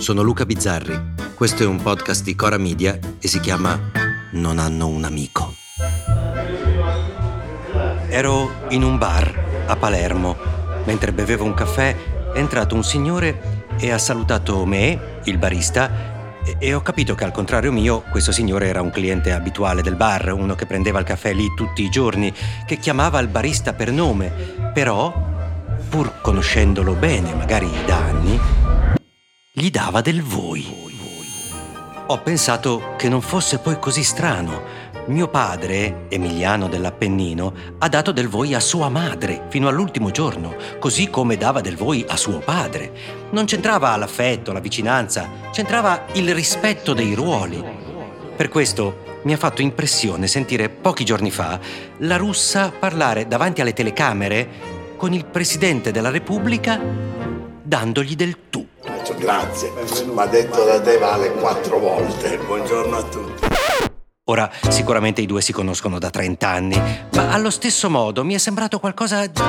sono Luca Bizzarri. Questo è un podcast di Cora Media e si chiama Non hanno un amico. Ero in un bar a Palermo. Mentre bevevo un caffè è entrato un signore e ha salutato me, il barista, e ho capito che al contrario mio questo signore era un cliente abituale del bar, uno che prendeva il caffè lì tutti i giorni, che chiamava il barista per nome, però, pur conoscendolo bene, magari da anni, gli dava del voi. Ho pensato che non fosse poi così strano. Mio padre, Emiliano dell'Appennino, ha dato del voi a sua madre fino all'ultimo giorno, così come dava del voi a suo padre. Non c'entrava l'affetto, la vicinanza, c'entrava il rispetto dei ruoli. Per questo mi ha fatto impressione sentire pochi giorni fa la russa parlare davanti alle telecamere con il Presidente della Repubblica dandogli del tu. Grazie, ma detto da te vale quattro volte. Buongiorno a tutti. Ora, sicuramente i due si conoscono da 30 anni, ma allo stesso modo mi è sembrato qualcosa di,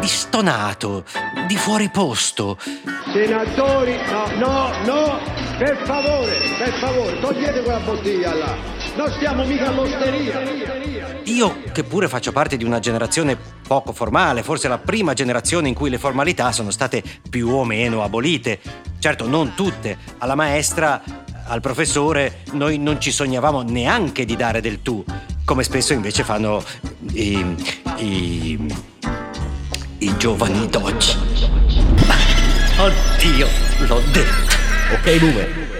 di stonato, di fuori posto. Senatori, no, no, no, per favore, per favore, togliete quella bottiglia là. Non stiamo mica all'osteria. Io, che pure faccio parte di una generazione poco formale, forse la prima generazione in cui le formalità sono state più o meno abolite. Certo, non tutte. Alla maestra al professore noi non ci sognavamo neanche di dare del tu, come spesso invece fanno i, i, i giovani d'oggi. Oddio, l'ho detto. Ok, boomer.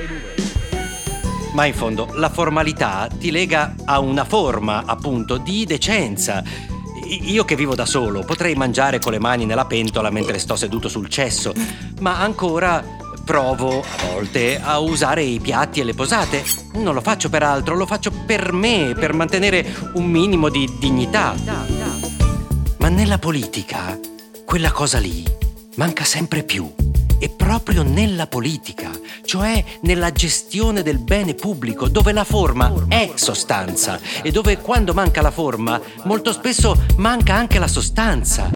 Ma in fondo la formalità ti lega a una forma, appunto, di decenza. Io che vivo da solo potrei mangiare con le mani nella pentola mentre sto seduto sul cesso, ma ancora provo a volte a usare i piatti e le posate. Non lo faccio per altro, lo faccio per me, per mantenere un minimo di dignità. Ma nella politica, quella cosa lì manca sempre più. E proprio nella politica, cioè nella gestione del bene pubblico, dove la forma è sostanza e dove quando manca la forma, molto spesso manca anche la sostanza.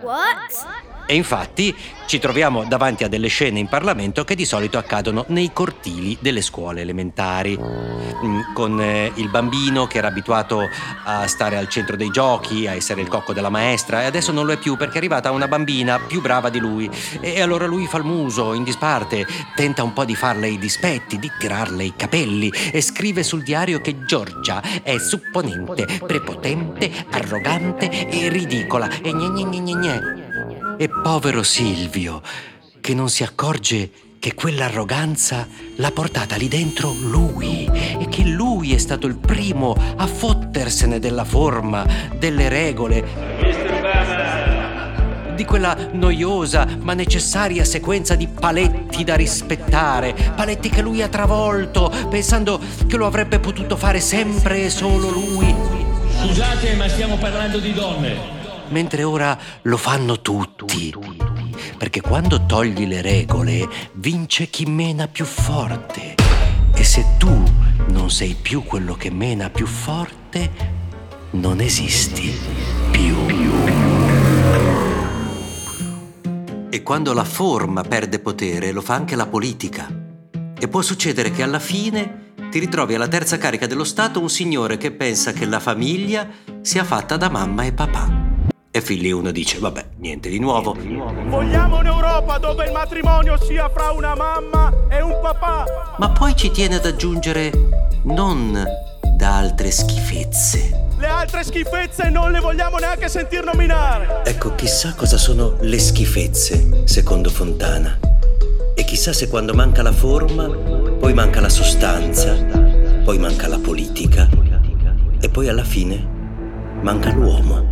What? E infatti ci troviamo davanti a delle scene in Parlamento che di solito accadono nei cortili delle scuole elementari, mm, con eh, il bambino che era abituato a stare al centro dei giochi, a essere il cocco della maestra e adesso non lo è più perché è arrivata una bambina più brava di lui e allora lui fa il muso in disparte, tenta un po' di farle i dispetti, di tirarle i capelli e scrive sul diario che Giorgia è supponente, prepotente, arrogante e ridicola e gne gne gne gne. E povero Silvio, che non si accorge che quell'arroganza l'ha portata lì dentro lui e che lui è stato il primo a fottersene della forma, delle regole, di quella noiosa ma necessaria sequenza di paletti da rispettare, paletti che lui ha travolto pensando che lo avrebbe potuto fare sempre e solo lui. Scusate, ma stiamo parlando di donne mentre ora lo fanno tutti. Perché quando togli le regole vince chi mena più forte. E se tu non sei più quello che mena più forte, non esisti più. E quando la forma perde potere, lo fa anche la politica. E può succedere che alla fine ti ritrovi alla terza carica dello Stato un signore che pensa che la famiglia sia fatta da mamma e papà. E figli uno dice, vabbè, niente di nuovo. Vogliamo un'Europa dove il matrimonio sia fra una mamma e un papà. Ma poi ci tiene ad aggiungere non da altre schifezze. Le altre schifezze non le vogliamo neanche sentir nominare. Ecco, chissà cosa sono le schifezze, secondo Fontana. E chissà se quando manca la forma, poi manca la sostanza, poi manca la politica e poi alla fine manca l'uomo.